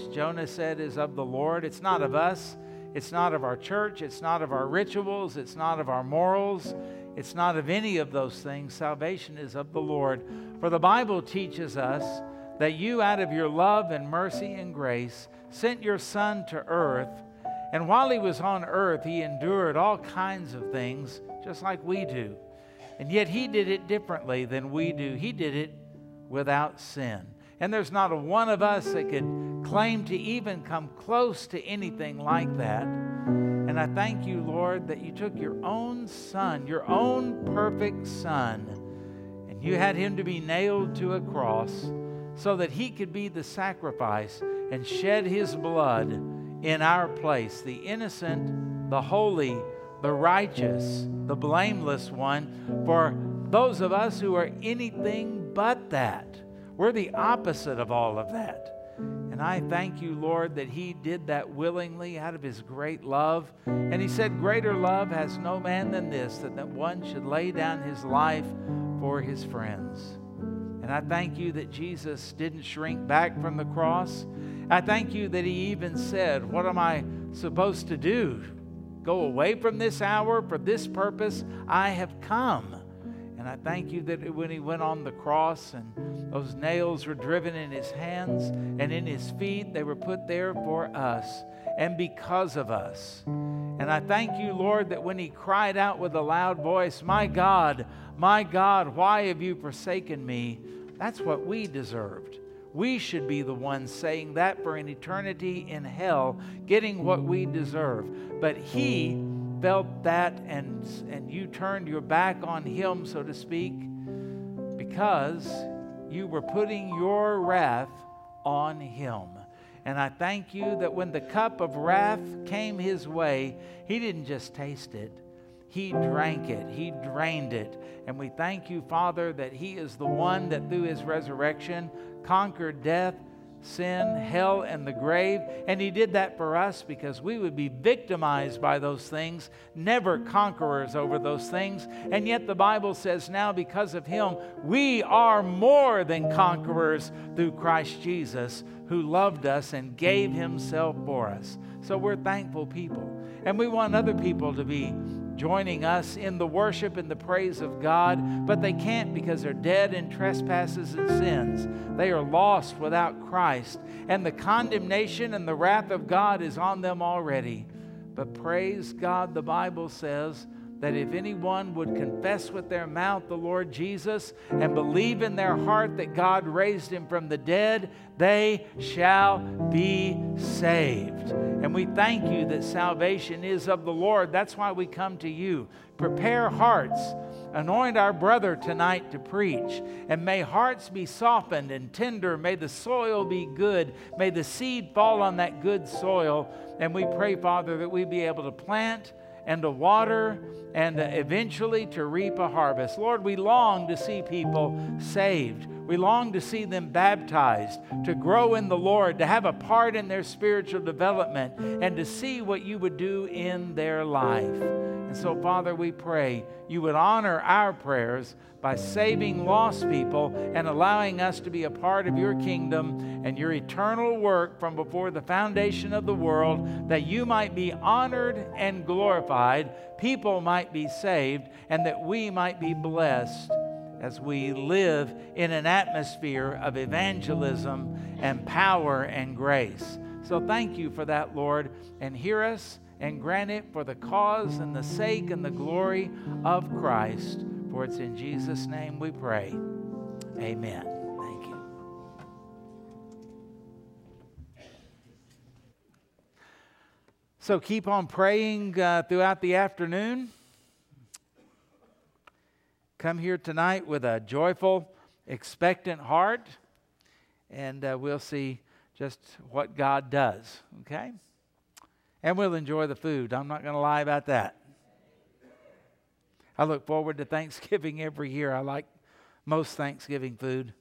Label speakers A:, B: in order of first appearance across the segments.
A: righteous, Jonah said, is of the Lord. It's not of us. It's not of our church. It's not of our rituals. It's not of our morals. It's not of any of those things. Salvation is of the Lord. For the Bible teaches us that you, out of your love and mercy and grace, sent your Son to earth. And while he was on earth, he endured all kinds of things, just like we do. And yet he did it differently than we do. He did it without sin. And there's not a one of us that could claim to even come close to anything like that. And I thank you, Lord, that you took your own son, your own perfect son, and you had him to be nailed to a cross so that he could be the sacrifice and shed his blood in our place, the innocent, the holy, the righteous, the blameless one, for those of us who are anything but that. We're the opposite of all of that. And I thank you, Lord, that He did that willingly out of His great love. And He said, Greater love has no man than this, that, that one should lay down his life for his friends. And I thank you that Jesus didn't shrink back from the cross. I thank you that He even said, What am I supposed to do? Go away from this hour for this purpose I have come. And I thank you that when he went on the cross and those nails were driven in his hands and in his feet, they were put there for us and because of us. And I thank you, Lord, that when he cried out with a loud voice, My God, my God, why have you forsaken me? That's what we deserved. We should be the ones saying that for an eternity in hell, getting what we deserve. But he felt that and, and you turned your back on him, so to speak, because you were putting your wrath on him. And I thank you that when the cup of wrath came his way, he didn't just taste it, he drank it, he drained it. And we thank you, Father, that he is the one that through his resurrection conquered death sin, hell, and the grave. And He did that for us because we would be victimized by those things, never conquerors over those things. And yet the Bible says now, because of Him, we are more than conquerors through Christ Jesus, who loved us and gave Himself for us. So we're thankful people. And we want other people to be joining us in the worship and the praise of God, but they can't because they're dead in trespasses and sins. They are lost without Christ, and the condemnation and the wrath of God is on them already. But praise God, the Bible says that if anyone would confess with their mouth the Lord Jesus and believe in their heart that God raised him from the dead, they shall be saved. And we thank you that salvation is of the Lord. That's why we come to you. Prepare hearts. Anoint our brother tonight to preach. And may hearts be softened and tender. May the soil be good. May the seed fall on that good soil. And we pray, Father, that we be able to plant and to water and eventually to reap a harvest. Lord, we long to see people saved. We long to see them baptized, to grow in the Lord, to have a part in their spiritual development, and to see what you would do in their life. And so, Father, we pray you would honor our prayers by saving lost people and allowing us to be a part of your kingdom and your eternal work from before the foundation of the world, that you might be honored and glorified, people might be saved, and that we might be blessed as we live in an atmosphere of evangelism and power and grace. So thank you for that, Lord, and hear us and grant it for the cause and the sake and the glory of Christ. For it's in Jesus' name we pray. Amen. Thank you. So keep on praying uh, throughout the afternoon. Come here tonight with a joyful, expectant heart, and uh, we'll see just what God does, okay? And we'll enjoy the food. I'm not going to lie about that. I look forward to Thanksgiving every year. I like most Thanksgiving food.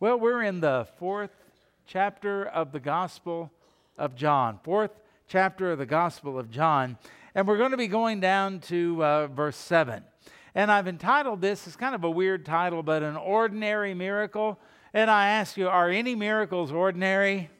A: Well, we're in the fourth chapter of the Gospel of John. Fourth chapter of the Gospel of John. And we're going to be going down to uh, verse 7. And I've entitled this, it's kind of a weird title, but An Ordinary Miracle. And I ask you, are any miracles ordinary?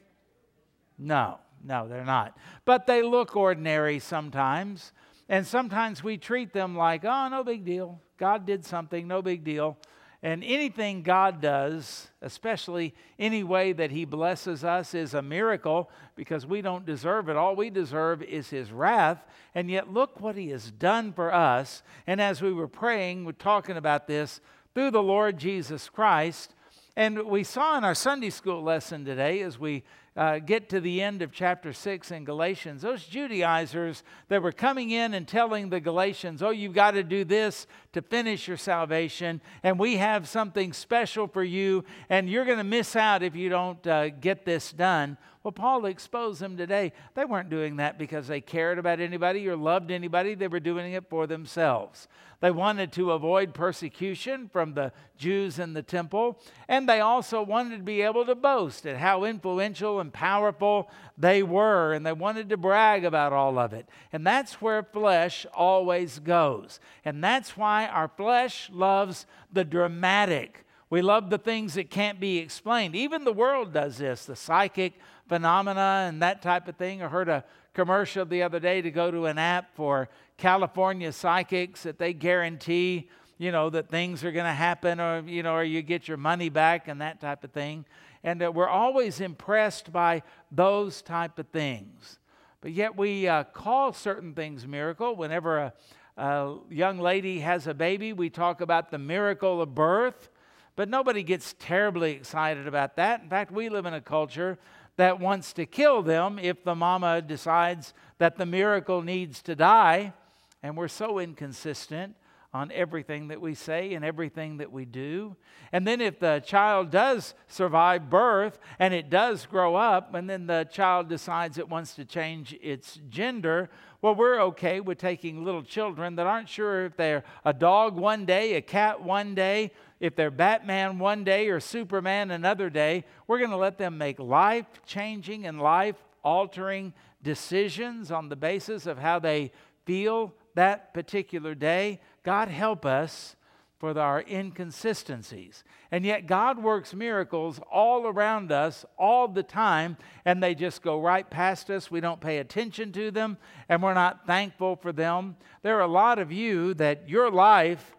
A: No, no, they're not. But they look ordinary sometimes. And sometimes we treat them like, oh, no big deal. God did something, no big deal. And anything God does, especially any way that He blesses us, is a miracle because we don't deserve it. All we deserve is His wrath. And yet, look what He has done for us. And as we were praying, we're talking about this through the Lord Jesus Christ. And we saw in our Sunday school lesson today, as we uh, get to the end of chapter 6 in Galatians, those Judaizers that were coming in and telling the Galatians, oh, you've got to do this to finish your salvation, and we have something special for you, and you're going to miss out if you don't uh, get this done. Well, Paul exposed them today. They weren't doing that because they cared about anybody or loved anybody, they were doing it for themselves. They wanted to avoid persecution from the Jews in the temple, and they also wanted to be able to boast at how influential and powerful they were, and they wanted to brag about all of it. And that's where flesh always goes. And that's why our flesh loves the dramatic. We love the things that can't be explained. Even the world does this the psychic phenomena and that type of thing. I heard a commercial the other day to go to an app for California psychics that they guarantee, you know, that things are going to happen or, you know, or you get your money back and that type of thing. And uh, we're always impressed by those type of things. But yet we uh, call certain things miracle. Whenever a, a young lady has a baby, we talk about the miracle of birth. But nobody gets terribly excited about that. In fact, we live in a culture that wants to kill them if the mama decides that the miracle needs to die. And we're so inconsistent on everything that we say and everything that we do. And then if the child does survive birth and it does grow up, and then the child decides it wants to change its gender, well, we're okay with taking little children that aren't sure if they're a dog one day, a cat one day, if they're Batman one day or Superman another day, we're going to let them make life changing and life altering decisions on the basis of how they feel that particular day. God help us for our inconsistencies. And yet, God works miracles all around us all the time, and they just go right past us. We don't pay attention to them, and we're not thankful for them. There are a lot of you that your life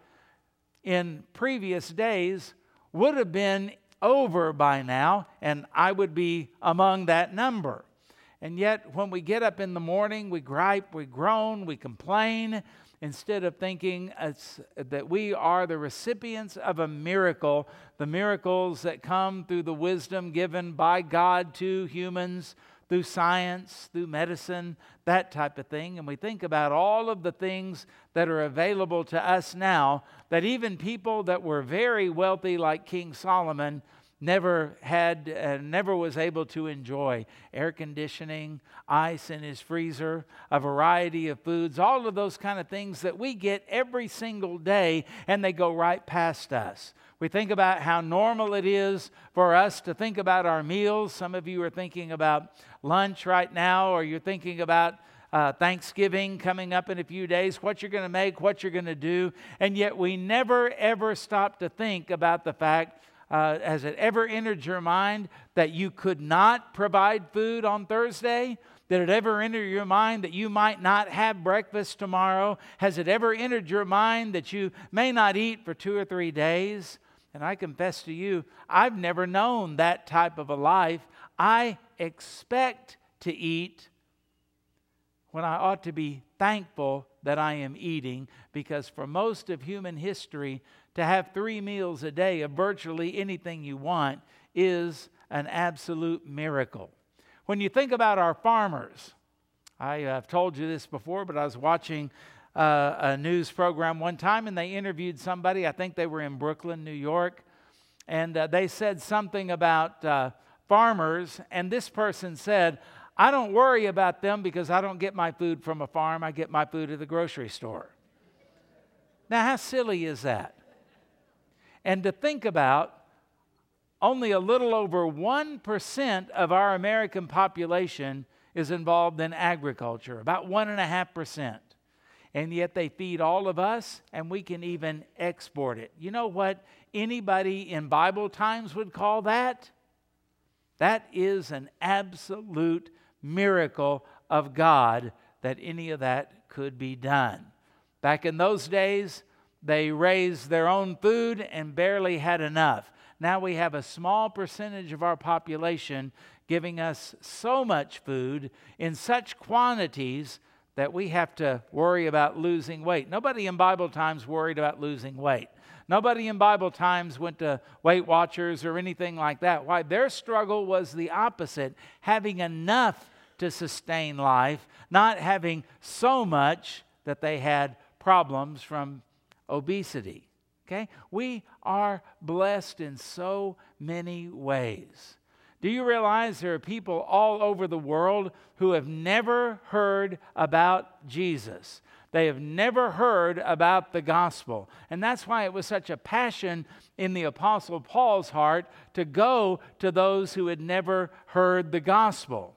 A: in previous days would have been over by now, and I would be among that number. And yet, when we get up in the morning, we gripe, we groan, we complain, instead of thinking that we are the recipients of a miracle, the miracles that come through the wisdom given by God to humans through science, through medicine, that type of thing. And we think about all of the things that are available to us now that even people that were very wealthy, like King Solomon, never had uh, never was able to enjoy air conditioning ice in his freezer a variety of foods all of those kind of things that we get every single day and they go right past us we think about how normal it is for us to think about our meals. Some of you are thinking about lunch right now, or you're thinking about uh, Thanksgiving coming up in a few days, what you're going to make, what you're going to do. And yet we never, ever stop to think about the fact uh, has it ever entered your mind that you could not provide food on Thursday? Did it ever enter your mind that you might not have breakfast tomorrow? Has it ever entered your mind that you may not eat for two or three days? And I confess to you, I've never known that type of a life. I expect to eat when I ought to be thankful that I am eating because for most of human history, to have three meals a day of virtually anything you want is an absolute miracle. When you think about our farmers, I have told you this before, but I was watching uh, a news program one time and they interviewed somebody. I think they were in Brooklyn, New York. And uh, they said something about uh, farmers. And this person said, I don't worry about them because I don't get my food from a farm, I get my food at the grocery store. Now, how silly is that? And to think about, only a little over 1% of our American population is involved in agriculture, about 1.5% and yet they feed all of us, and we can even export it. You know what? anybody in Bible times would call that? That is an absolute miracle of God that any of that could be done. Back in those days, they raised their own food and barely had enough. Now we have a small percentage of our population giving us so much food in such quantities that we have to worry about losing weight. Nobody in Bible times worried about losing weight. Nobody in Bible times went to Weight Watchers or anything like that. Why? Their struggle was the opposite having enough to sustain life, not having so much that they had problems from obesity. Okay? We are blessed in so many ways. Do you realize there are people all over the world who have never heard about Jesus? They have never heard about the gospel. And that's why it was such a passion in the Apostle Paul's heart to go to those who had never heard the gospel.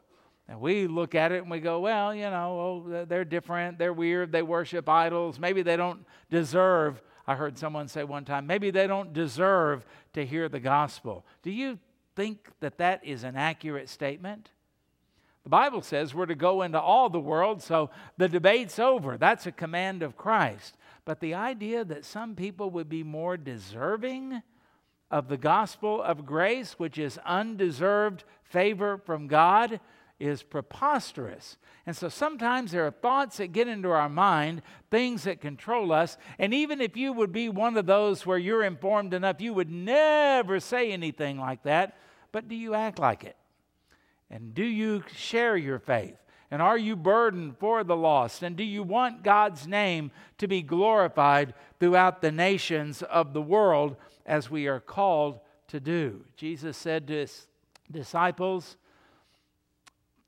A: And we look at it and we go, well, you know, oh, they're different, they're weird, they worship idols, maybe they don't deserve. I heard someone say one time, maybe they don't deserve to hear the gospel. Do you think that that is an accurate statement? The Bible says we're to go into all the world, so the debate's over. That's a command of Christ. But the idea that some people would be more deserving of the gospel of grace, which is undeserved favor from God, is preposterous. And so sometimes there are thoughts that get into our mind, things that control us. And even if you would be one of those where you're informed enough, you would never say anything like that. But do you act like it? And do you share your faith? And are you burdened for the lost? And do you want God's name to be glorified throughout the nations of the world as we are called to do? Jesus said to his disciples,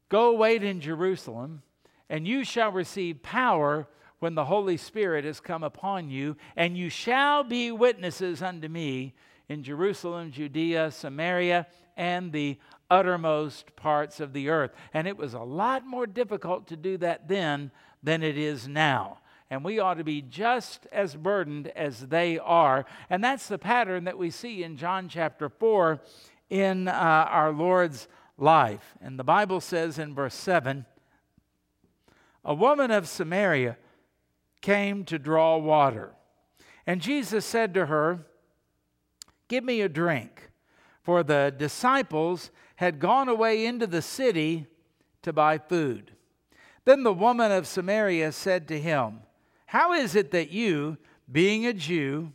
A: Go wait in Jerusalem, and you shall receive power when the Holy Spirit has come upon you, and you shall be witnesses unto me in Jerusalem, Judea, Samaria, and the uttermost parts of the earth. And it was a lot more difficult to do that then than it is now. And we ought to be just as burdened as they are. And that's the pattern that we see in John chapter 4 in uh, our Lord's life. And the Bible says in verse 7 A woman of Samaria came to draw water. And Jesus said to her, Give me a drink. For the disciples had gone away into the city to buy food. Then the woman of Samaria said to him, How is it that you, being a Jew,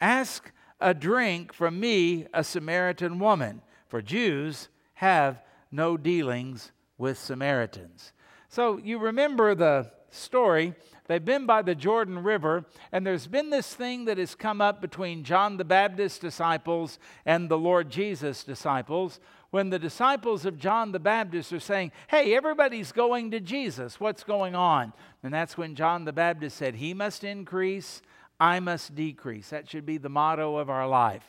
A: ask a drink from me, a Samaritan woman? For Jews have no dealings with Samaritans. So you remember the story. They've been by the Jordan River, and there's been this thing that has come up between John the Baptist's disciples and the Lord Jesus' disciples. When the disciples of John the Baptist are saying, Hey, everybody's going to Jesus, what's going on? And that's when John the Baptist said, He must increase, I must decrease. That should be the motto of our life.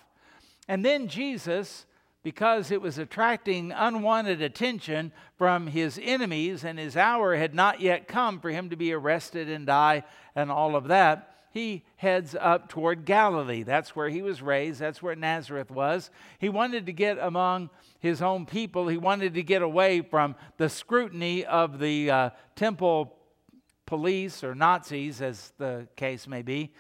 A: And then Jesus because it was attracting unwanted attention from his enemies, and his hour had not yet come for him to be arrested and die and all of that. He heads up toward Galilee. That's where he was raised. That's where Nazareth was. He wanted to get among his own people. He wanted to get away from the scrutiny of the uh, temple police or Nazis, as the case may be.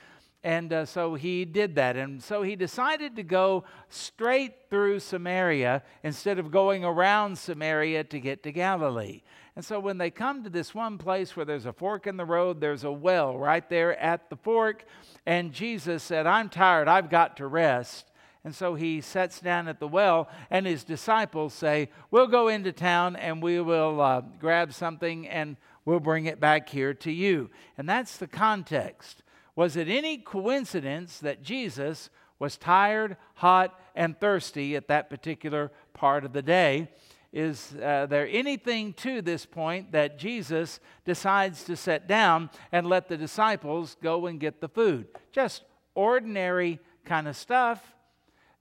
A: And uh, so he did that. And so he decided to go straight through Samaria instead of going around Samaria to get to Galilee. And so when they come to this one place where there's a fork in the road, there's a well right there at the fork. And Jesus said, I'm tired, I've got to rest. And so he sits down at the well, and his disciples say, We'll go into town and we will uh, grab something and we'll bring it back here to you. And that's the context. Was it any coincidence that Jesus was tired, hot, and thirsty at that particular part of the day? Is uh, there anything to this point that Jesus decides to set down and let the disciples go and get the food? Just ordinary kind of stuff.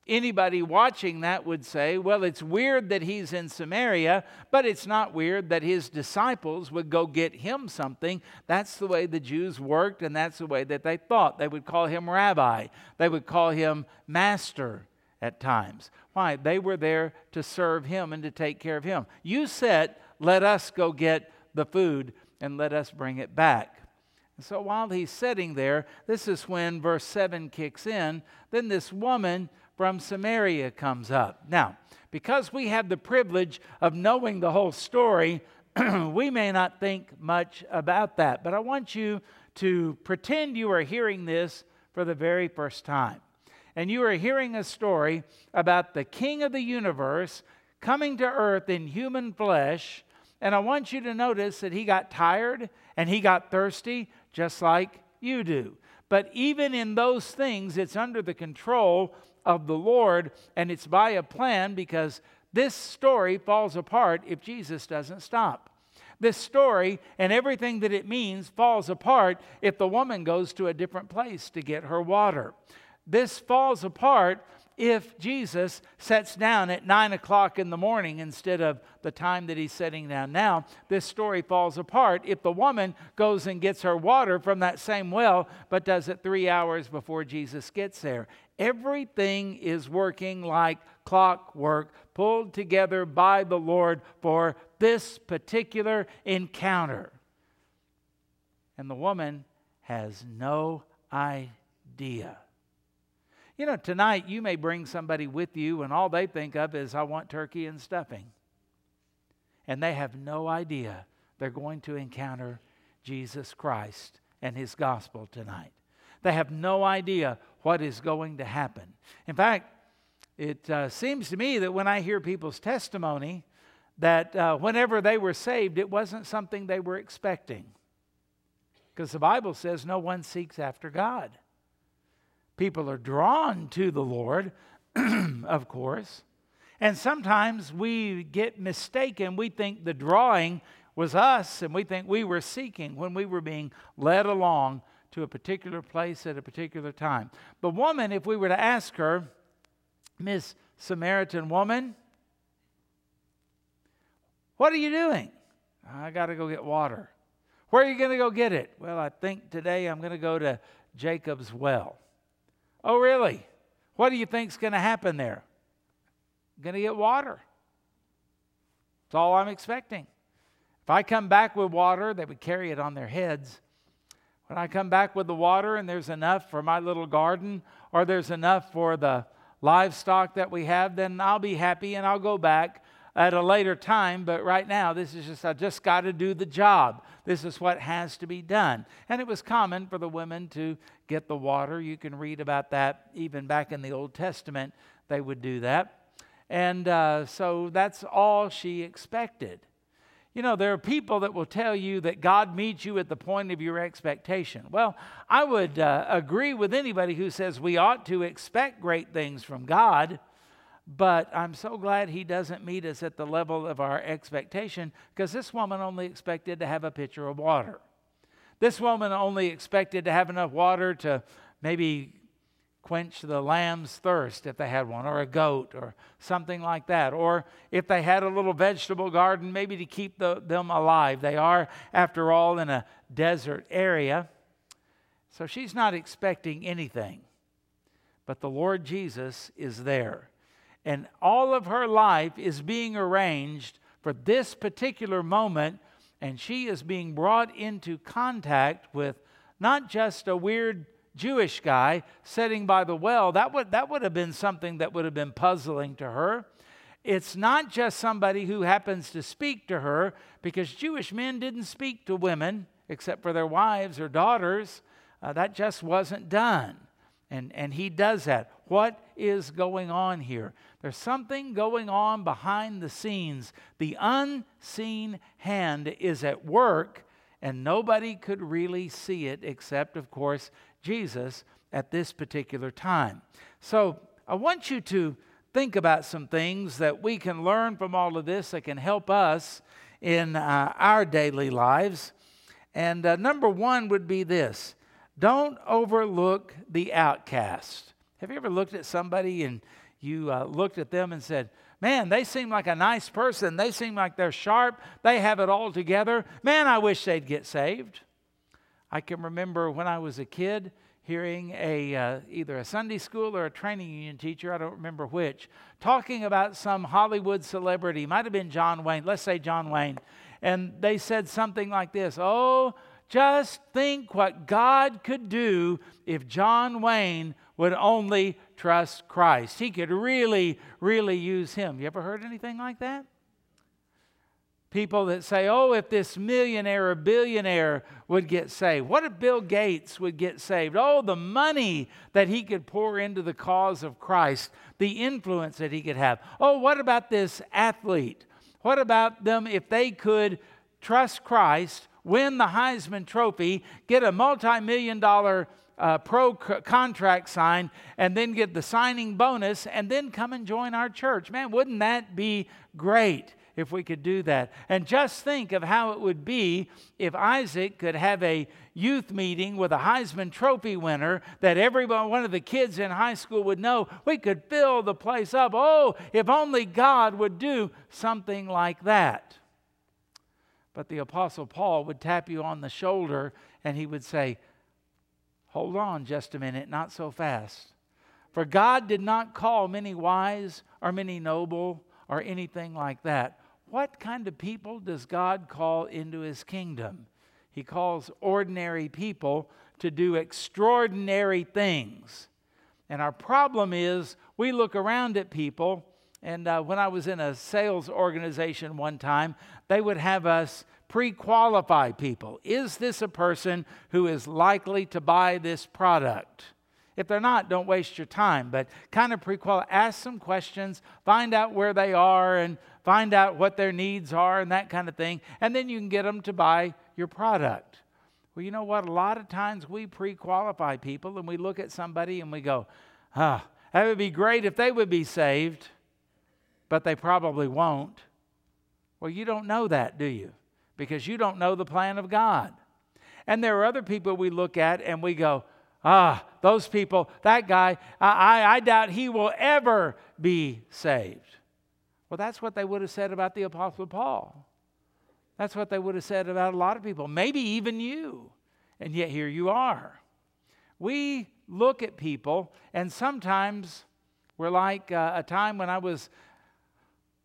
A: Anybody watching that would say, well, it's weird that he's in Samaria, but it's not weird that his disciples would go get him something. That's the way the Jews worked, and that's the way that they thought. They would call him rabbi, they would call him master at times. Why? They were there to serve him and to take care of him. You said, let us go get the food and let us bring it back. So while he's sitting there, this is when verse 7 kicks in. Then this woman from Samaria comes up. Now, because we have the privilege of knowing the whole story, we may not think much about that. But I want you to pretend you are hearing this for the very first time. And you are hearing a story about the King of the universe coming to earth in human flesh. And I want you to notice that he got tired and he got thirsty just like you do. But even in those things, it's under the control of the Lord, and it's by a plan because this story falls apart if Jesus doesn't stop. This story and everything that it means falls apart if the woman goes to a different place to get her water. This falls apart if Jesus sets down at nine o'clock in the morning instead of the time that he's setting down now, this story falls apart. If the woman goes and gets her water from that same well, but does it three hours before Jesus gets there, everything is working like clockwork, pulled together by the Lord for this particular encounter. And the woman has no idea you know, tonight you may bring somebody with you, and all they think of is, I want turkey and stuffing. And they have no idea they're going to encounter Jesus Christ and his gospel tonight. They have no idea what is going to happen. In fact, it uh, seems to me that when I hear people's testimony, that uh, whenever they were saved, it wasn't something they were expecting. Because the Bible says no one seeks after God. People are drawn to the Lord, of course. And sometimes we get mistaken. We think the drawing was us, and we think we were seeking when we were being led along to a particular place at a particular time. The woman, if we were to ask her, Miss Samaritan woman, what are you doing? I got to go get water. Where are you going to go get it? Well, I think today I'm going to go to Jacob's well. Oh, really? What do you think's going to happen there? going to get water. That's all I'm expecting. If I come back with water, they would carry it on their heads. When I come back with the water and there's enough for my little garden or there's enough for the livestock that we have, then I'll be happy and I'll go back at a later time, but right now, this is just, I just got to do the job. This is what has to be done. And it was common for the women to get the water. You can read about that even back in the Old Testament, they would do that. And uh, so that's all she expected. You know, there are people that will tell you that God meets you at the point of your expectation. Well, I would uh, agree with anybody who says we ought to expect great things from God. But I'm so glad he doesn't meet us at the level of our expectation because this woman only expected to have a pitcher of water. This woman only expected to have enough water to maybe quench the lamb's thirst if they had one, or a goat, or something like that. Or if they had a little vegetable garden, maybe to keep the, them alive. They are, after all, in a desert area. So she's not expecting anything. But the Lord Jesus is there and all of her life is being arranged for this particular moment, and she is being brought into contact with not just a weird Jewish guy sitting by the well. That would, that would have been something that would have been puzzling to her. It's not just somebody who happens to speak to her, because Jewish men didn't speak to women except for their wives or daughters. Uh, that just wasn't done. And, and he does that. What is going on here? There's something going on behind the scenes. The unseen hand is at work, and nobody could really see it except, of course, Jesus at this particular time. So I want you to think about some things that we can learn from all of this that can help us in uh, our daily lives. And uh, number one would be this don't overlook the outcast. Have you ever looked at somebody and you uh, looked at them and said, Man, they seem like a nice person. They seem like they're sharp. They have it all together. Man, I wish they'd get saved. I can remember when I was a kid hearing a uh, either a Sunday school or a training union teacher, I don't remember which, talking about some Hollywood celebrity. Might have been John Wayne. Let's say John Wayne. And they said something like this, "Oh, just think what God could do if John Wayne would only trust Christ. He could really, really use him. You ever heard anything like that? People that say, oh, if this millionaire or billionaire would get saved. What if Bill Gates would get saved? Oh, the money that he could pour into the cause of Christ, the influence that he could have. Oh, what about this athlete? What about them if they could trust Christ, win the Heisman Trophy, get a multi million dollar uh, pro c- contract signed and then get the signing bonus and then come and join our church. Man, wouldn't that be great if we could do that? And just think of how it would be if Isaac could have a youth meeting with a Heisman Trophy winner that every one of the kids in high school would know. We could fill the place up. Oh, if only God would do something like that. But the Apostle Paul would tap you on the shoulder and he would say, Hold on just a minute, not so fast. For God did not call many wise or many noble or anything like that. What kind of people does God call into his kingdom? He calls ordinary people to do extraordinary things. And our problem is we look around at people, and uh, when I was in a sales organization one time, they would have us pre qualify people. Is this a person who is likely to buy this product? If they're not, don't waste your time, but kind of pre qualify. Ask some questions, find out where they are, and find out what their needs are, and that kind of thing. And then you can get them to buy your product. Well, you know what? A lot of times we pre qualify people and we look at somebody and we go, ah, that would be great if they would be saved, but they probably won't. Well, you don't know that, do you? because you don't know the plan of God. And there are other people we look at and we go, ah, those people, that guy, I, I doubt he will ever be saved. Well, that's what they would have said about the Apostle Paul. That's what they would have said about a lot of people, maybe even you. And yet here you are. We look at people, and sometimes we're like uh, a time when I was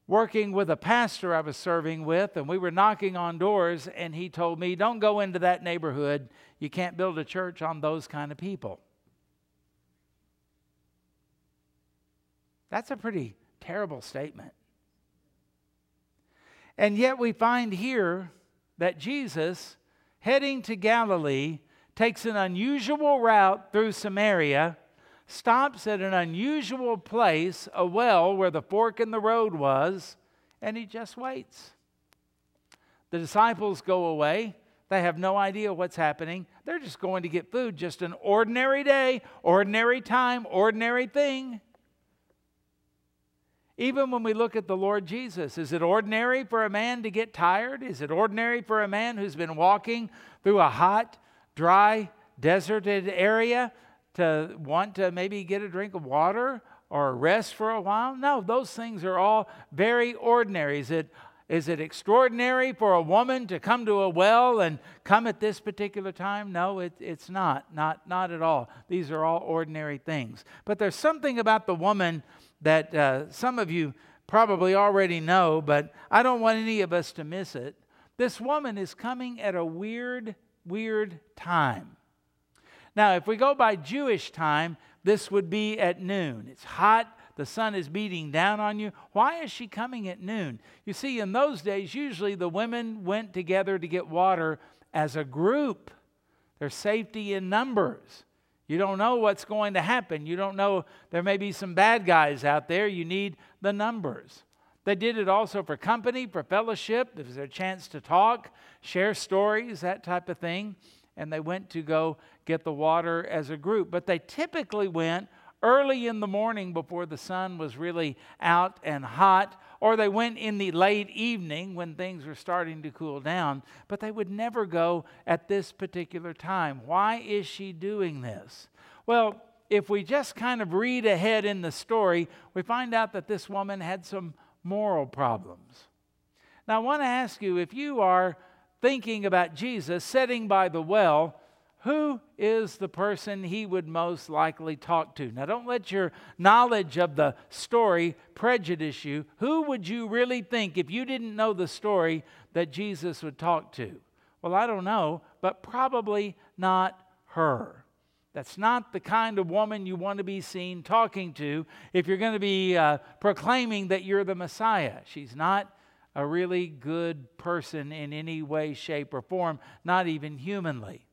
A: working with a pastor I was serving with, and we were knocking on doors, and he told me, Don't go into that neighborhood. You can't build a church on those kind of people. That's a pretty terrible statement. And yet we find here that Jesus, heading to Galilee, takes an unusual route through Samaria stops at an unusual place, a well where the fork in the road was, and he just waits. The disciples go away. They have no idea what's happening. They're just going to get food, just an ordinary day, ordinary time, ordinary thing. Even when we look at the Lord Jesus, is it ordinary for a man to get tired? Is it ordinary for a man who's been walking through a hot, dry, deserted area to want to maybe get a drink of water or rest for a while? No, those things are all very ordinary. Is it, is it extraordinary for a woman to come to a well and come at this particular time? No, it, it's not. Not, not at all. These are all ordinary things. But there's something about the woman that uh, some of you probably already know, but I don't want any of us to miss it. This woman is coming at a weird, weird time. Now, if we go by Jewish time, this would be at noon. It's hot, the sun is beating down on you. Why is she coming at noon? You see, in those days, usually the women went together to get water as a group. There's safety in numbers. You don't know what's going to happen. You don't know there may be some bad guys out there. You need the numbers. They did it also for company, for fellowship. There was a chance to talk, share stories, that type of thing. And they went to go get the water as a group. But they typically went early in the morning before the sun was really out and hot, or they went in the late evening when things were starting to cool down, but they would never go at this particular time. Why is she doing this? Well, if we just kind of read ahead in the story, we find out that this woman had some moral problems. Now, I want to ask you if you are thinking about Jesus sitting by the well, who is the person he would most likely talk to? Now, don't let your knowledge of the story prejudice you. Who would you really think, if you didn't know the story, that Jesus would talk to? Well, I don't know, but probably not her. That's not the kind of woman you want to be seen talking to if you're going to be uh, proclaiming that you're the Messiah. She's not a really good person in any way, shape, or form, not even humanly.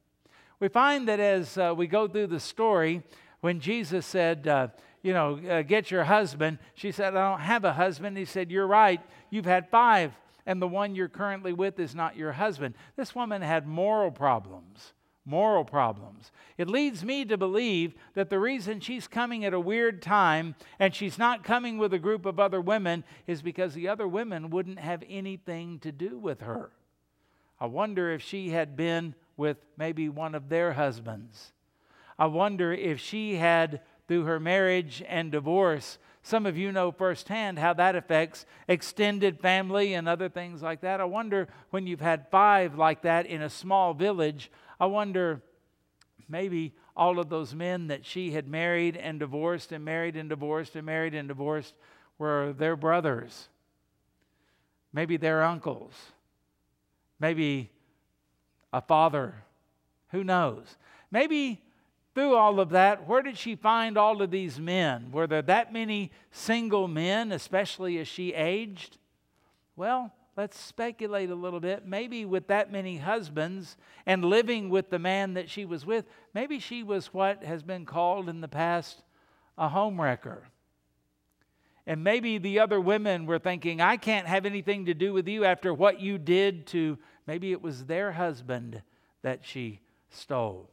A: We find that as uh, we go through the story, when Jesus said, uh, You know, uh, get your husband, she said, I don't have a husband. He said, You're right, you've had five, and the one you're currently with is not your husband. This woman had moral problems moral problems. It leads me to believe that the reason she's coming at a weird time and she's not coming with a group of other women is because the other women wouldn't have anything to do with her. I wonder if she had been with maybe one of their husbands. I wonder if she had, through her marriage and divorce, some of you know firsthand how that affects extended family and other things like that. I wonder when you've had five like that in a small village, I wonder maybe all of those men that she had married and divorced and married and divorced and married and divorced were their brothers, maybe their uncles, maybe a father. Who knows? Maybe through all of that, where did she find all of these men? Were there that many single men, especially as she aged? Well, let's speculate a little bit. Maybe with that many husbands and living with the man that she was with, maybe she was what has been called in the past a homewrecker. And maybe the other women were thinking, I can't have anything to do with you after what you did to, maybe it was their husband that she stole.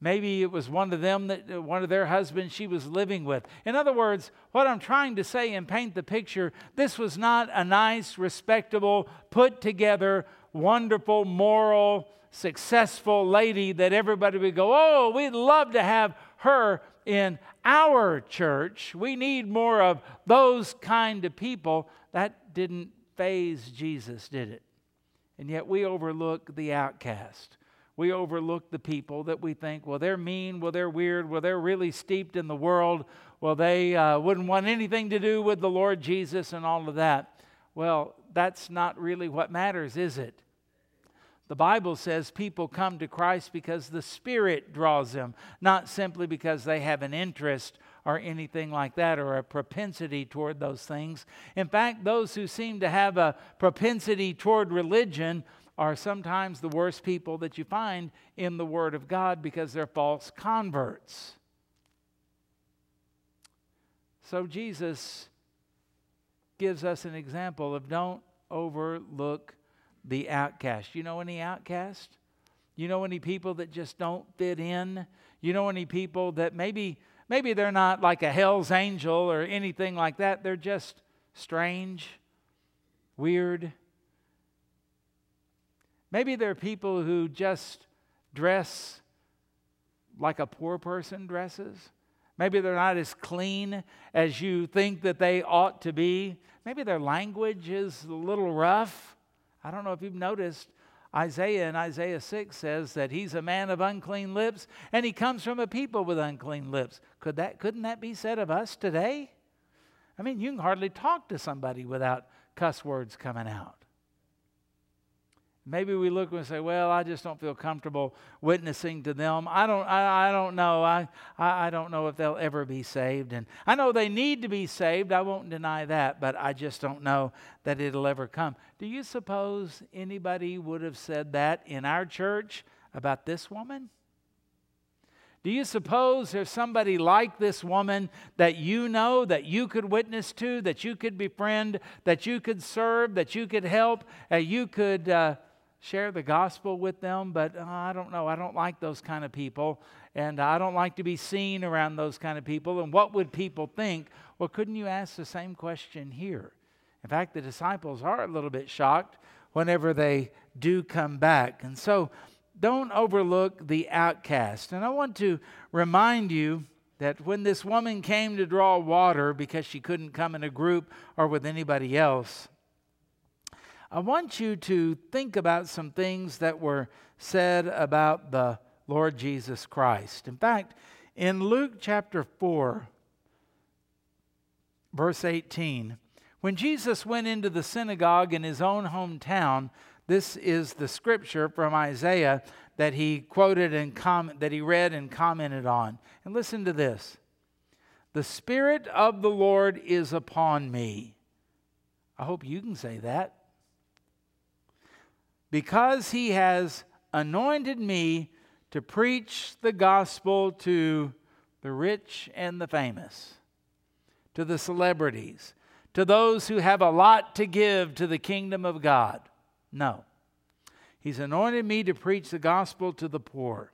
A: Maybe it was one of them that uh, one of their husbands she was living with. In other words, what I'm trying to say and paint the picture, this was not a nice, respectable, put together, wonderful, moral, successful lady that everybody would go, "Oh, we'd love to have her in our church. We need more of those kind of people." That didn't faze Jesus, did it? And yet we overlook the outcast we overlook the people that we think, well, they're mean, well, they're weird, well, they're really steeped in the world, well, they uh, wouldn't want anything to do with the Lord Jesus and all of that. Well, that's not really what matters, is it? The Bible says people come to Christ because the Spirit draws them, not simply because they have an interest or anything like that or a propensity toward those things. In fact, those who seem to have a propensity toward religion are sometimes the worst people that you find in the Word of God because they're false converts. So Jesus gives us an example of don't overlook the outcast. You know any outcast? You know any people that just don't fit in? You know any people that maybe maybe they're not like a hell's angel or anything like that. They're just strange, weird, Maybe they're people who just dress like a poor person dresses. Maybe they're not as clean as you think that they ought to be. Maybe their language is a little rough. I don't know if you've noticed. Isaiah in Isaiah 6 says that he's a man of unclean lips and he comes from a people with unclean lips. Could that, couldn't that be said of us today? I mean, you can hardly talk to somebody without cuss words coming out. Maybe we look and say, well, I just don't feel comfortable witnessing to them. I don't, I, I don't know. I, I, I don't know if they'll ever be saved. And I know they need to be saved. I won't deny that, but I just don't know that it'll ever come. Do you suppose anybody would have said that in our church about this woman? Do you suppose there's somebody like this woman that you know, that you could witness to, that you could befriend, that you could serve, that you could help, uh, you could uh, share the gospel with them, but uh, I don't know. I don't like those kind of people, and I don't like to be seen around those kind of people. And what would people think? Well, couldn't you ask the same question here? In fact, the disciples are a little bit shocked whenever they do come back. And so don't overlook the outcast. And I want to remind you that when this woman came to draw water because she couldn't come in a group or with anybody else, I want you to think about some things that were said about the Lord Jesus Christ. In fact, in Luke chapter 4, verse 18, when Jesus went into the synagogue in his own hometown, this is the scripture from Isaiah that he quoted and comment, that he read and commented on. And listen to this. The spirit of the Lord is upon me. I hope you can say that. Because he has anointed me to preach the gospel to the rich and the famous, to the celebrities, to those who have a lot to give to the kingdom of God. No. He's anointed me to preach the gospel to the poor.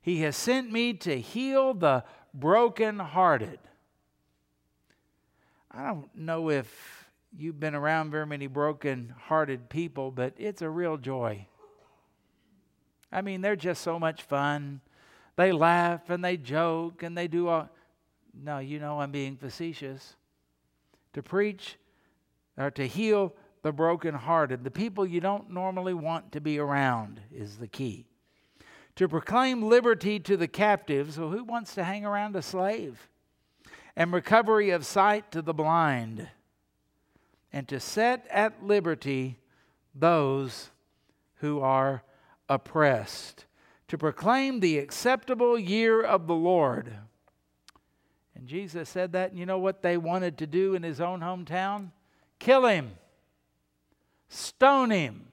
A: He has sent me to heal the brokenhearted. I don't know if you've been around very many broken-hearted people, but it's a real joy. I mean, they're just so much fun. They laugh and they joke and they do all. No, you know I'm being facetious. To preach or to heal the brokenhearted. The people you don't normally want to be around is the key. To proclaim liberty to the captives. Who wants to hang around a slave? And recovery of sight to the blind. And to set at liberty those who are oppressed. To proclaim the acceptable year of the Lord. And Jesus said that, and you know what they wanted to do in his own hometown? Kill him stone him.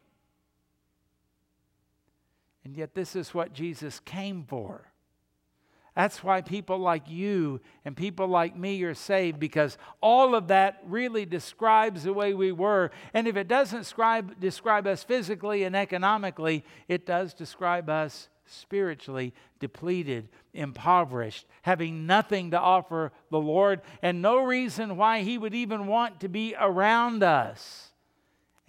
A: And yet, this is what Jesus came for. That's why people like you and people like me are saved because all of that really describes the way we were. And if it doesn't describe, describe us physically and economically, it does describe us spiritually depleted, impoverished, having nothing to offer the Lord, and no reason why He would even want to be around us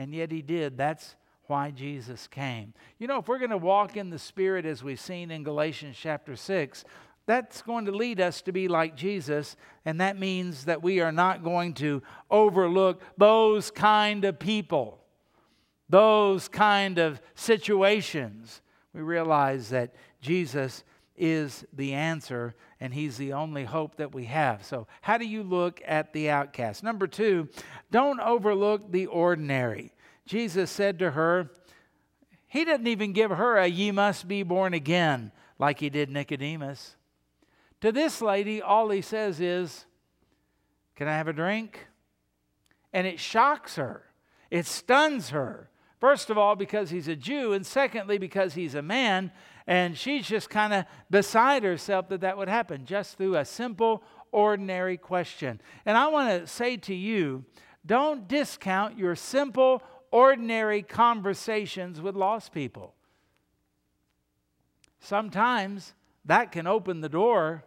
A: and yet he did. That's why Jesus came. You know, if we're going to walk in the Spirit as we've seen in Galatians chapter 6, that's going to lead us to be like Jesus, and that means that we are not going to overlook those kind of people, those kind of situations. We realize that Jesus is the answer and he's the only hope that we have. So, how do you look at the outcast? Number two, don't overlook the ordinary. Jesus said to her, He didn't even give her a ye must be born again like he did Nicodemus. To this lady, all he says is, Can I have a drink? And it shocks her, it stuns her. First of all, because he's a Jew, and secondly, because he's a man. And she's just kind of beside herself that that would happen just through a simple, ordinary question. And I want to say to you don't discount your simple, ordinary conversations with lost people. Sometimes that can open the door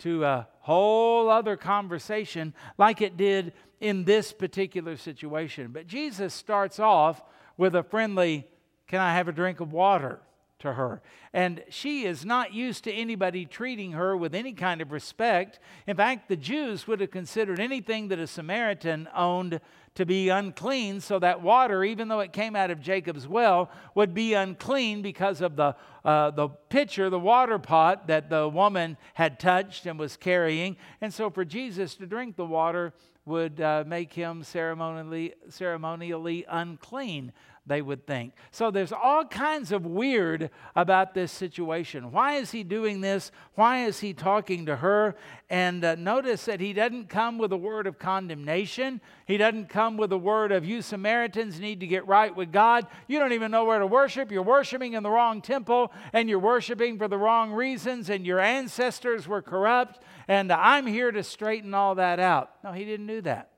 A: to a whole other conversation, like it did in this particular situation. But Jesus starts off with a friendly, Can I have a drink of water? to her. And she is not used to anybody treating her with any kind of respect. In fact, the Jews would have considered anything that a Samaritan owned to be unclean, so that water, even though it came out of Jacob's well, would be unclean because of the, uh, the pitcher, the water pot that the woman had touched and was carrying. And so for Jesus to drink the water would uh, make him ceremonially, ceremonially unclean they would think. So there's all kinds of weird about this situation. Why is he doing this? Why is he talking to her? And uh, notice that he doesn't come with a word of condemnation. He doesn't come with a word of, you Samaritans need to get right with God. You don't even know where to worship. You're worshiping in the wrong temple and you're worshiping for the wrong reasons and your ancestors were corrupt and I'm here to straighten all that out. No, he didn't do that.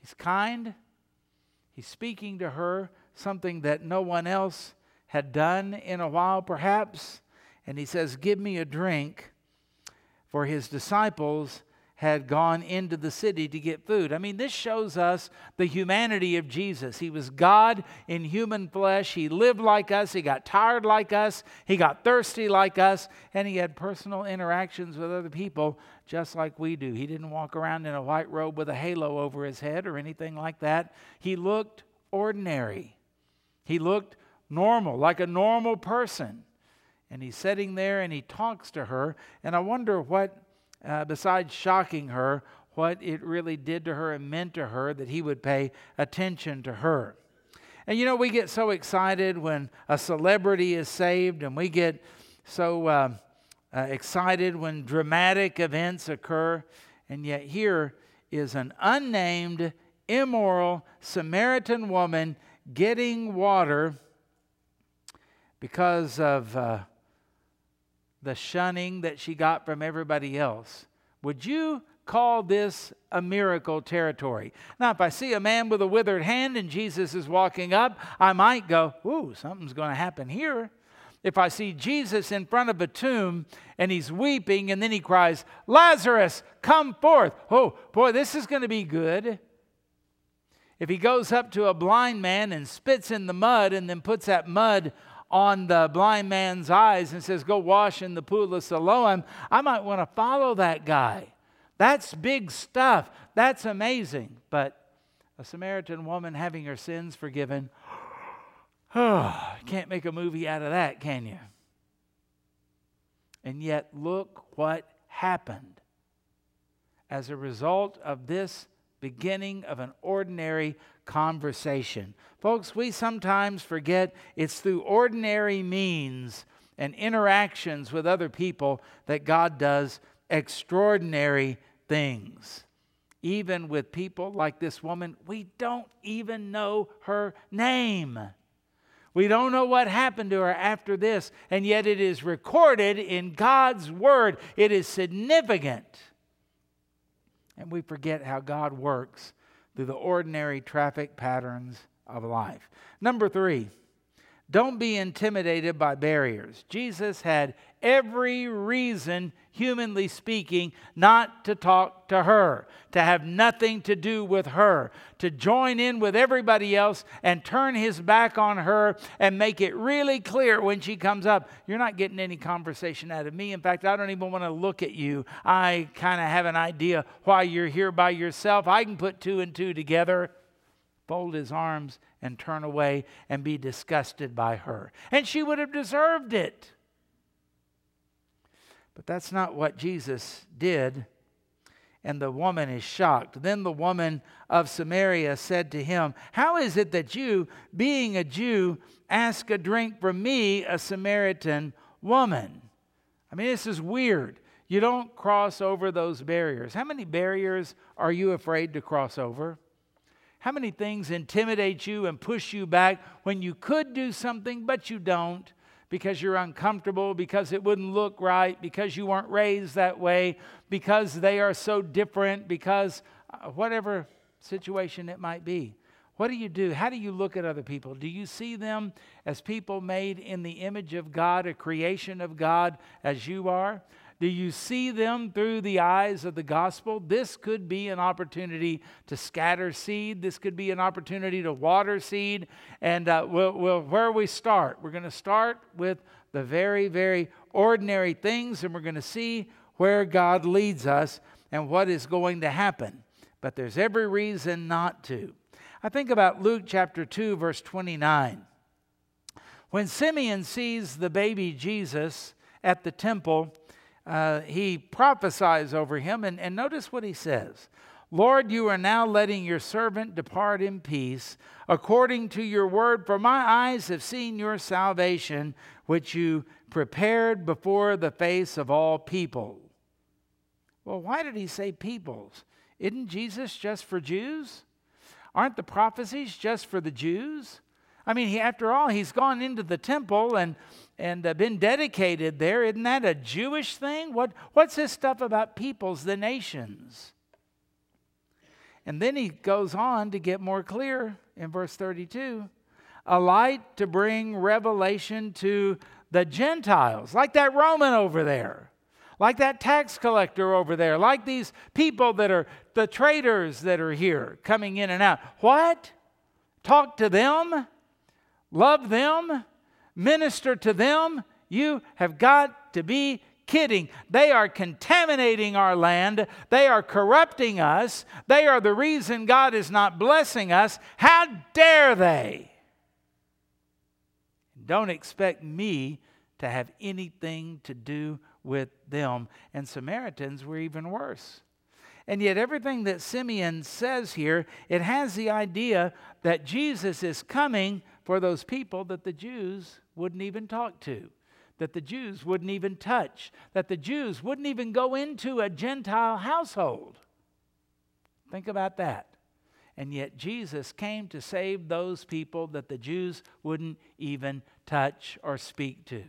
A: He's kind. He's speaking to her something that no one else had done in a while, perhaps. And he says, Give me a drink. For his disciples had gone into the city to get food. I mean, this shows us the humanity of Jesus. He was God in human flesh. He lived like us. He got tired like us. He got thirsty like us. And he had personal interactions with other people just like we do. He didn't walk around in a white robe with a halo over his head or anything like that. He looked ordinary. He looked normal, like a normal person. And he's sitting there and he talks to her. And I wonder what uh, besides shocking her, what it really did to her and meant to her that he would pay attention to her. And you know, we get so excited when a celebrity is saved, and we get so uh, uh, excited when dramatic events occur. And yet, here is an unnamed, immoral Samaritan woman getting water because of uh, the shunning that she got from everybody else. Would you call this a miracle territory? Now, if I see a man with a withered hand and Jesus is walking up, I might go, Ooh, something's going to happen here. If I see Jesus in front of a tomb and he's weeping and then he cries, Lazarus, come forth. Oh, boy, this is going to be good. If he goes up to a blind man and spits in the mud and then puts that mud on the blind man's eyes and says, Go wash in the pool of Siloam, I might want to follow that guy. That's big stuff. That's amazing. But a Samaritan woman having her sins forgiven, oh, can't make a movie out of that, can you? And yet, look what happened as a result of this beginning of an ordinary conversation. Folks, we sometimes forget it's through ordinary means and interactions with other people that God does extraordinary things. Even with people like this woman, we don't even know her name. We don't know what happened to her after this, and yet it is recorded in God's Word. It is significant. And we forget how God works through the ordinary traffic patterns of life. Number three, don't be intimidated by barriers. Jesus had every reason, humanly speaking, not to talk to her, to have nothing to do with her, to join in with everybody else and turn his back on her and make it really clear when she comes up you're not getting any conversation out of me. In fact, I don't even want to look at you. I kind of have an idea why you're here by yourself. I can put two and two together fold his arms and turn away and be disgusted by her. And she would have deserved it. But that's not what Jesus did. And the woman is shocked. Then the woman of Samaria said to him, How is it that you, being a Jew, ask a drink from me, a Samaritan woman? I mean, this is weird. You don't cross over those barriers. How many barriers are you afraid to cross over? How many things intimidate you and push you back when you could do something, but you don't because you're uncomfortable, because it wouldn't look right, because you weren't raised that way, because they are so different, because uh, whatever situation it might be? What do you do? How do you look at other people? Do you see them as people made in the image of God, a creation of God, as you are? Do you see them through the eyes of the gospel? This could be an opportunity to scatter seed. This could be an opportunity to water seed. And uh, we'll, we'll, where we start, we're going to start with the very, very ordinary things, and we're going to see where God leads us and what is going to happen. But there's every reason not to. I think about Luke chapter 2, verse 29. When Simeon sees the baby Jesus at the temple, uh, he prophesies over him. And, and notice what he says Lord, you are now letting your servant depart in peace according to your word, for my eyes have seen your salvation, which you prepared before the face of all people. Well, why did he say peoples? Isn't Jesus just for Jews? Aren't the prophecies just for the Jews? I mean, he, after all, he's gone into the temple and and uh, been dedicated there. Isn't that a Jewish thing? What, what's this stuff about peoples, the nations? And then he goes on to get more clear in verse 32 a light to bring revelation to the Gentiles, like that Roman over there. like that tax collector over there, like these people that are the traders that are here coming in and out. What? Talk to them? Love them? Minister to them? You have got to be kidding. They are contaminating our land. They are corrupting us. They are the reason God is not blessing us. How dare they? Don't expect me to have anything to do with them. And Samaritans were even worse. And yet, everything that Simeon says here, it has the idea that Jesus is coming for those people that the Jews wouldn't even talk to, that the Jews wouldn't even touch, that the Jews wouldn't even go into a Gentile household. Think about that. And yet, Jesus came to save those people that the Jews wouldn't even touch or speak to.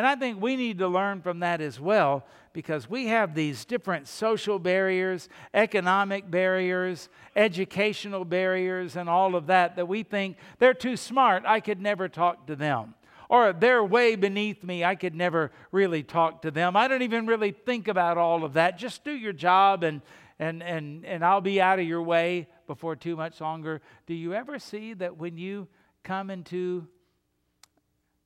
A: And I think we need to learn from that as well because we have these different social barriers, economic barriers, educational barriers, and all of that that we think they're too smart. I could never talk to them. Or they're way beneath me. I could never really talk to them. I don't even really think about all of that. Just do your job and, and, and, and I'll be out of your way before too much longer. Do you ever see that when you come into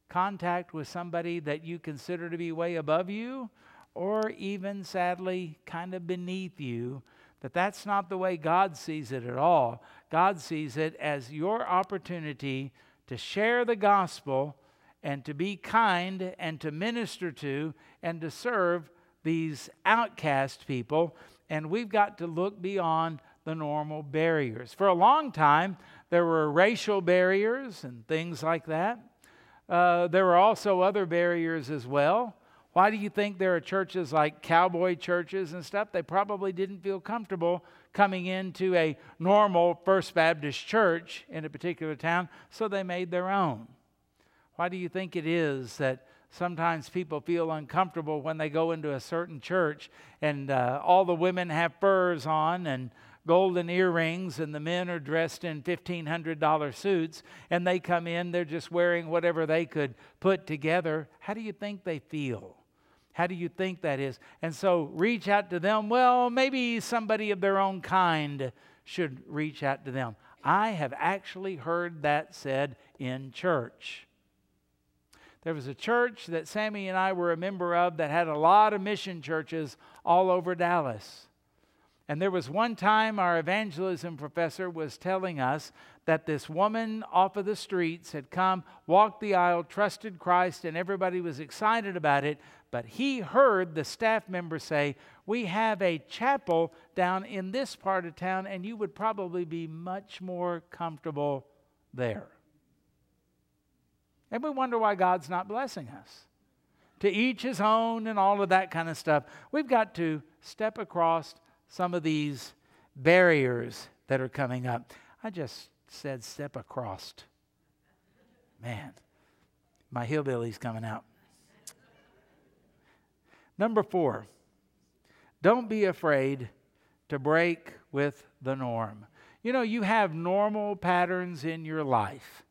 A: contact with somebody that you consider to be way above you or even sadly kind of beneath you that that's not the way God sees it at all. God sees it as your opportunity to share the gospel and to be kind and to minister to and to serve these outcast people. And we've got to look beyond the normal barriers. For a long time, there were racial barriers and things like that. Uh, there were also other barriers as well. Why do you think there are churches like cowboy churches and stuff? They probably didn't feel comfortable coming into a normal First Baptist church in a particular town, so they made their own. Why do you think it is that sometimes people feel uncomfortable when they go into a certain church and uh, all the women have furs on and golden earrings, and the men are dressed in $1,500 suits, and they come in, they're just wearing whatever they could put together. How do you think they feel? How do you think that is? And so reach out to them. Well, maybe somebody of their own kind should reach out to them. I have actually heard that said in church. There was a church that Sammy and I were a member of that had a lot of mission churches all over Dallas. And there was one time our evangelism professor was telling us that this woman off of the streets had come, walked the aisle, trusted Christ, and everybody was excited about it. But he heard the staff member say, We have a chapel down in this part of town, and you would probably be much more comfortable there. And we wonder why God's not blessing us. To each his own and all of that kind of stuff. We've got to step across some of these barriers that are coming up. I just said step across. Man, my hillbilly's coming out. Number four, don't be afraid to break with the norm. You know, you have normal patterns in your life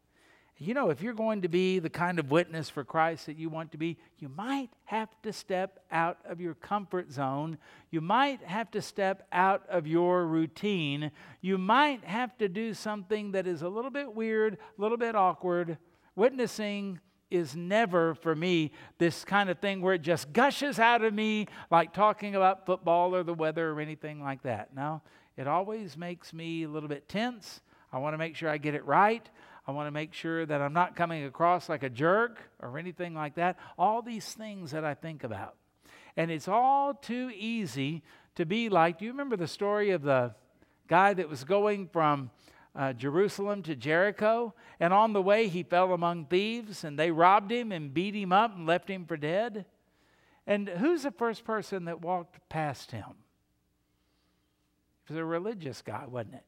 A: you know, if you're going to be the kind of witness for Christ that you want to be, you might have to step out of your comfort zone. You might have to step out of your routine. You might have to do something that is a little bit weird, a little bit awkward. Witnessing is never for me this kind of thing where it just gushes out of me like talking about football or the weather or anything like that. No, it always makes me a little bit tense. I want to make sure I get it right. I want to make sure that I'm not coming across like a jerk or anything like that. All these things that I think about. And it's all too easy to be like do you remember the story of the guy that was going from uh, Jerusalem to Jericho? And on the way, he fell among thieves and they robbed him and beat him up and left him for dead. And who's the first person that walked past him? It was a religious guy, wasn't it?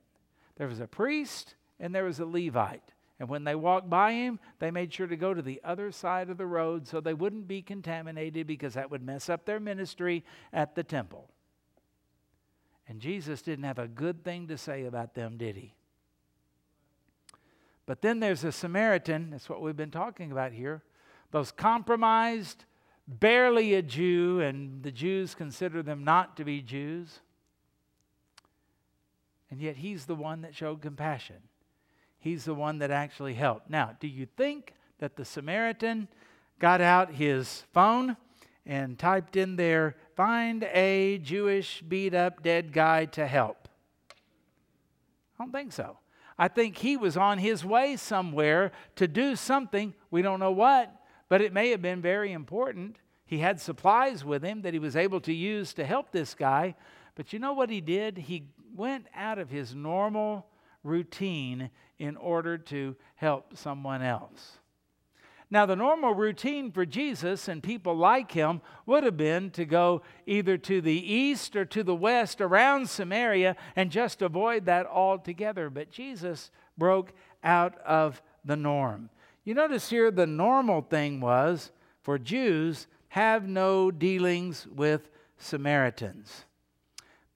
A: There was a priest and there was a Levite. And when they walked by him, they made sure to go to the other side of the road so they wouldn't be contaminated because that would mess up their ministry at the temple. And Jesus didn't have a good thing to say about them, did he? But then there's a Samaritan, that's what we've been talking about here. Those compromised, barely a Jew, and the Jews consider them not to be Jews. And yet he's the one that showed compassion. He's the one that actually helped. Now, do you think that the Samaritan got out his phone and typed in there, find a Jewish beat up dead guy to help? I don't think so. I think he was on his way somewhere to do something. We don't know what, but it may have been very important. He had supplies with him that he was able to use to help this guy. But you know what he did? He went out of his normal routine in order to help someone else. Now, the normal routine for Jesus and people like him would have been to go either to the east or to the west around Samaria and just avoid that altogether. But Jesus broke out of the norm. You notice here the normal thing was for Jews have no dealings with Samaritans.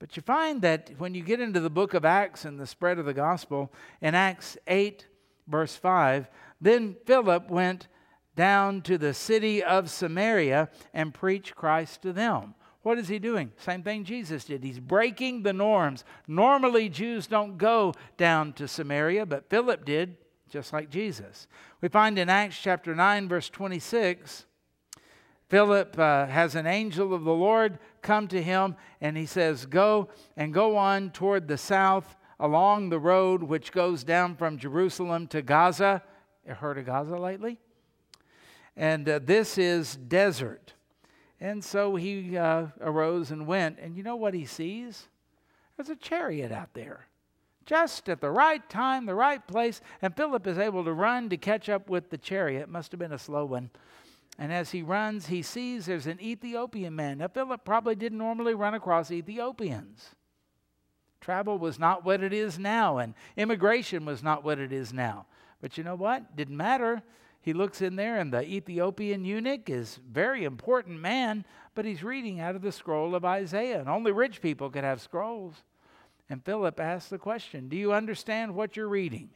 A: But you find that when you get into the book of Acts and the spread of the gospel, in Acts 8, verse 5, then Philip went down to the city of Samaria and preached Christ to them. What is he doing? Same thing Jesus did. He's breaking the norms. Normally, Jews don't go down to Samaria, but Philip did, just like Jesus. We find in Acts chapter 9, verse 26, Philip uh, has an angel of the Lord come to him, and he says, Go and go on toward the south along the road which goes down from Jerusalem to Gaza. You heard of Gaza lately? And uh, this is desert. And so he uh, arose and went. And you know what he sees? There's a chariot out there. Just at the right time, the right place. And Philip is able to run to catch up with the chariot. Must have been a slow one. And as he runs, he sees there's an Ethiopian man. Now, Philip probably didn't normally run across Ethiopians. Travel was not what it is now, and immigration was not what it is now. But you know what? Didn't matter. He looks in there, and the Ethiopian eunuch is very important man, but he's reading out of the scroll of Isaiah, and only rich people could have scrolls. And Philip asks the question, Do you understand what you're reading?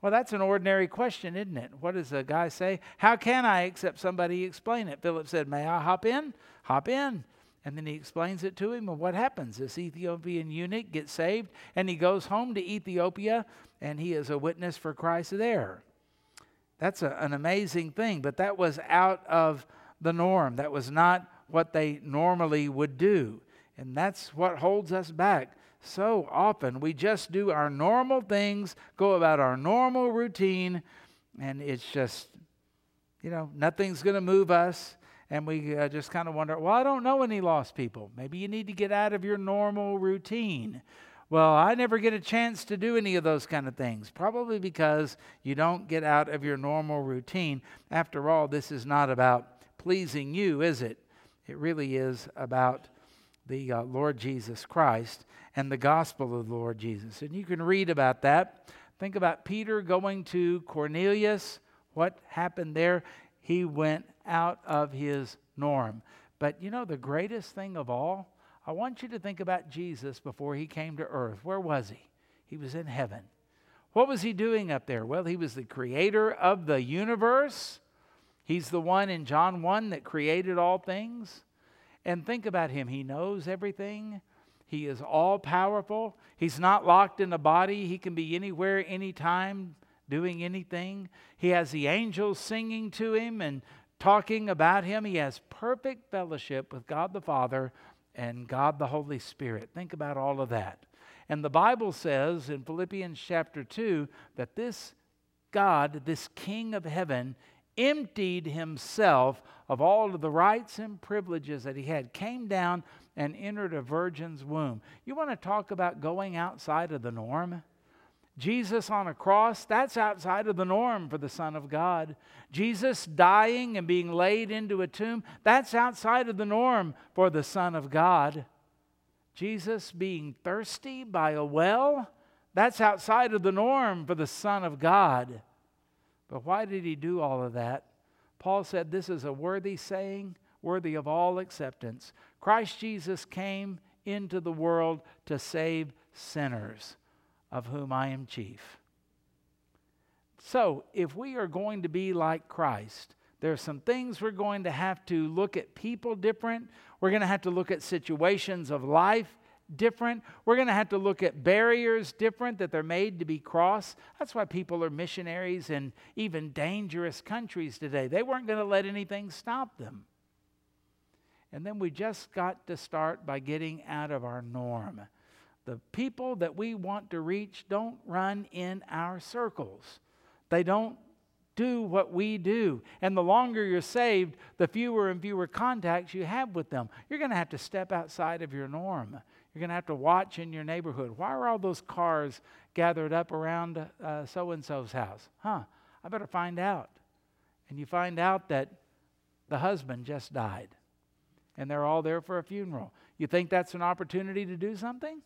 A: Well, that's an ordinary question, isn't it? What does the guy say? How can I except somebody explain it? Philip said, May I hop in? Hop in. And then he explains it to him, and what happens? This Ethiopian eunuch gets saved, and he goes home to Ethiopia, and he is a witness for Christ there. That's a, an amazing thing, but that was out of the norm. That was not what they normally would do. And that's what holds us back so often. We just do our normal things, go about our normal routine, and it's just, you know, nothing's going to move us. And we uh, just kind of wonder, well, I don't know any lost people. Maybe you need to get out of your normal routine. Well, I never get a chance to do any of those kind of things. Probably because you don't get out of your normal routine. After all, this is not about pleasing you, is it? It really is about the uh, Lord Jesus Christ and the gospel of the Lord Jesus. And you can read about that. Think about Peter going to Cornelius. What happened there? He went out of his norm. But you know, the greatest thing of all, I want you to think about Jesus before he came to earth. Where was he? He was in heaven. What was he doing up there? Well, he was the creator of the universe. He's the one in John 1 that created all things. And think about him. He knows everything. He is all powerful. He's not locked in a body. He can be anywhere, anytime, doing anything. He has the angels singing to him and talking about him. He has perfect fellowship with God the Father and God the Holy Spirit. Think about all of that. And the Bible says in Philippians chapter 2 that this God, this King of heaven, emptied himself of all of the rights and privileges that he had, came down and entered a virgin's womb. You want to talk about going outside of the norm? Jesus on a cross, that's outside of the norm for the Son of God. Jesus dying and being laid into a tomb, that's outside of the norm for the Son of God. Jesus being thirsty by a well, that's outside of the norm for the Son of God. But why did he do all of that? Paul said this is a worthy saying, worthy of all acceptance. Christ Jesus came into the world to save sinners, of whom I am chief. So, if we are going to be like Christ, There are some things we're going to have to look at people different. We're going to have to look at situations of life different. We're going to have to look at barriers different that they're made to be crossed. That's why people are missionaries in even dangerous countries today. They weren't going to let anything stop them. And then we just got to start by getting out of our norm. The people that we want to reach don't run in our circles. They don't do what we do. And the longer you're saved, the fewer and fewer contacts you have with them. You're going to have to step outside of your norm. You're going to have to watch in your neighborhood. Why are all those cars gathered up around uh, so and so's house? Huh, I better find out. And you find out that the husband just died and they're all there for a funeral. You think that's an opportunity to do something?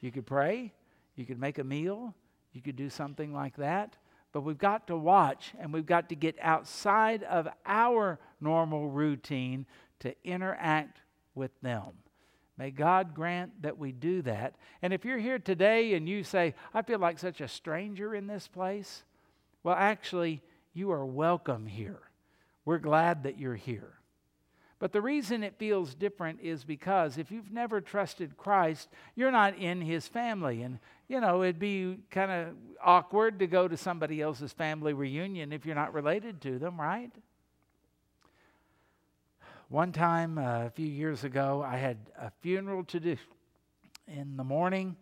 A: You could pray, you could make a meal, you could do something like that. But we've got to watch and we've got to get outside of our normal routine to interact with them. May God grant that we do that. And if you're here today and you say, I feel like such a stranger in this place, well, actually, you are welcome here. We're glad that you're here. But the reason it feels different is because if you've never trusted Christ, you're not in his family. And, you know, it'd be kind of awkward to go to somebody else's family reunion if you're not related to them, right? One time, uh, a few years ago, I had a funeral to do in the morning,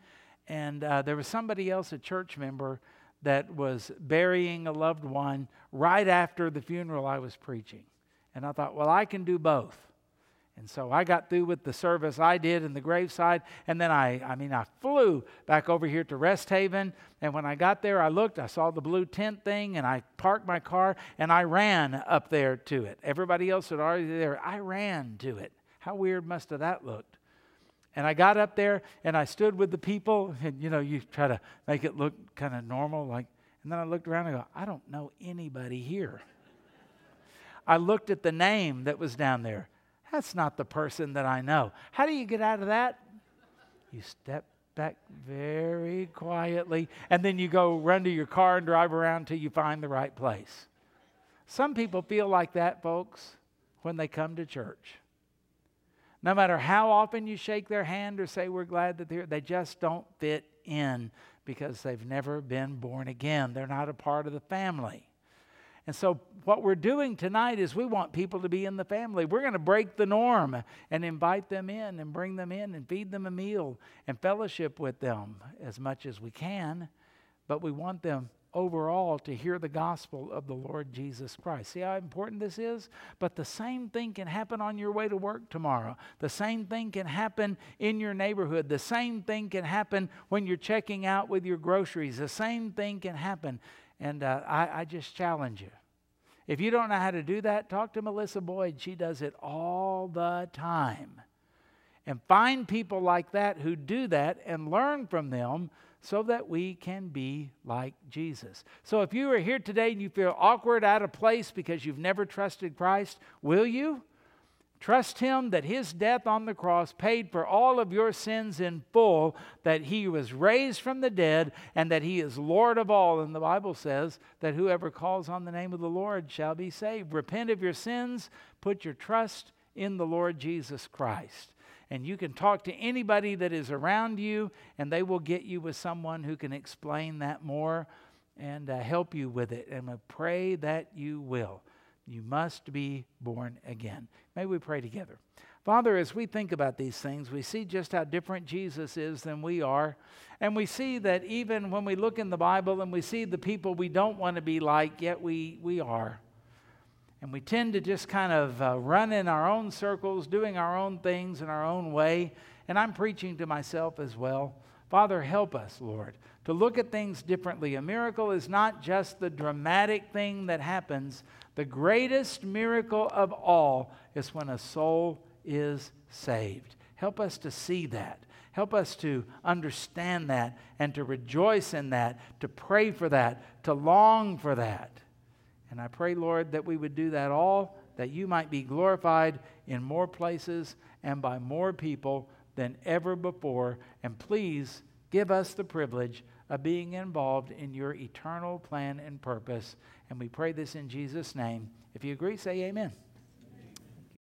A: and uh, there was somebody else, a church member, that was burying a loved one right after the funeral I was preaching. And I thought, well, I can do both. And so I got through with the service I did in the graveside, and then I, I mean, I flew back over here to Rest Haven. And when I got there, I looked, I saw the blue tent thing, and I parked my car and I ran up there to it. Everybody else had already there. I ran to it. How weird must have that looked? And I got up there and I stood with the people, and you know, you try to make it look kind of normal, like. And then I looked around and I go, I don't know anybody here. I looked at the name that was down there. That's not the person that I know. How do you get out of that? You step back very quietly, and then you go run to your car and drive around till you find the right place. Some people feel like that, folks, when they come to church. No matter how often you shake their hand or say, We're glad that they're they just don't fit in because they've never been born again. They're not a part of the family. And so, what we're doing tonight is we want people to be in the family. We're going to break the norm and invite them in and bring them in and feed them a meal and fellowship with them as much as we can. But we want them overall to hear the gospel of the Lord Jesus Christ. See how important this is? But the same thing can happen on your way to work tomorrow. The same thing can happen in your neighborhood. The same thing can happen when you're checking out with your groceries. The same thing can happen and uh, I, I just challenge you. If you don't know how to do that, talk to Melissa Boyd. She does it all the time. And find people like that who do that and learn from them so that we can be like Jesus. So if you are here today and you feel awkward, out of place because you've never trusted Christ, will you? Trust Him that His death on the cross paid for all of your sins in full, that He was raised from the dead, and that He is Lord of all. And the Bible says that whoever calls on the name of the Lord shall be saved. Repent of your sins, put your trust in the Lord Jesus Christ. And you can talk to anybody that is around you, and they will get you with someone who can explain that more and uh, help you with it. And I pray that you will. You must be born again. May we pray together. Father, as we think about these things, we see just how different Jesus is than we are. And we see that even when we look in the Bible and we see the people we don't want to be like, yet we, we are. And we tend to just kind of uh, run in our own circles, doing our own things in our own way. And I'm preaching to myself as well. Father, help us, Lord, to look at things differently. A miracle is not just the dramatic thing that happens, the greatest miracle of all is when a soul is saved. Help us to see that. Help us to understand that and to rejoice in that, to pray for that, to long for that. And I pray, Lord, that we would do that all, that you might be glorified in more places and by more people than ever before. And please give us the privilege of being involved in your eternal plan and purpose. And we pray this in Jesus' name. If you agree, say amen.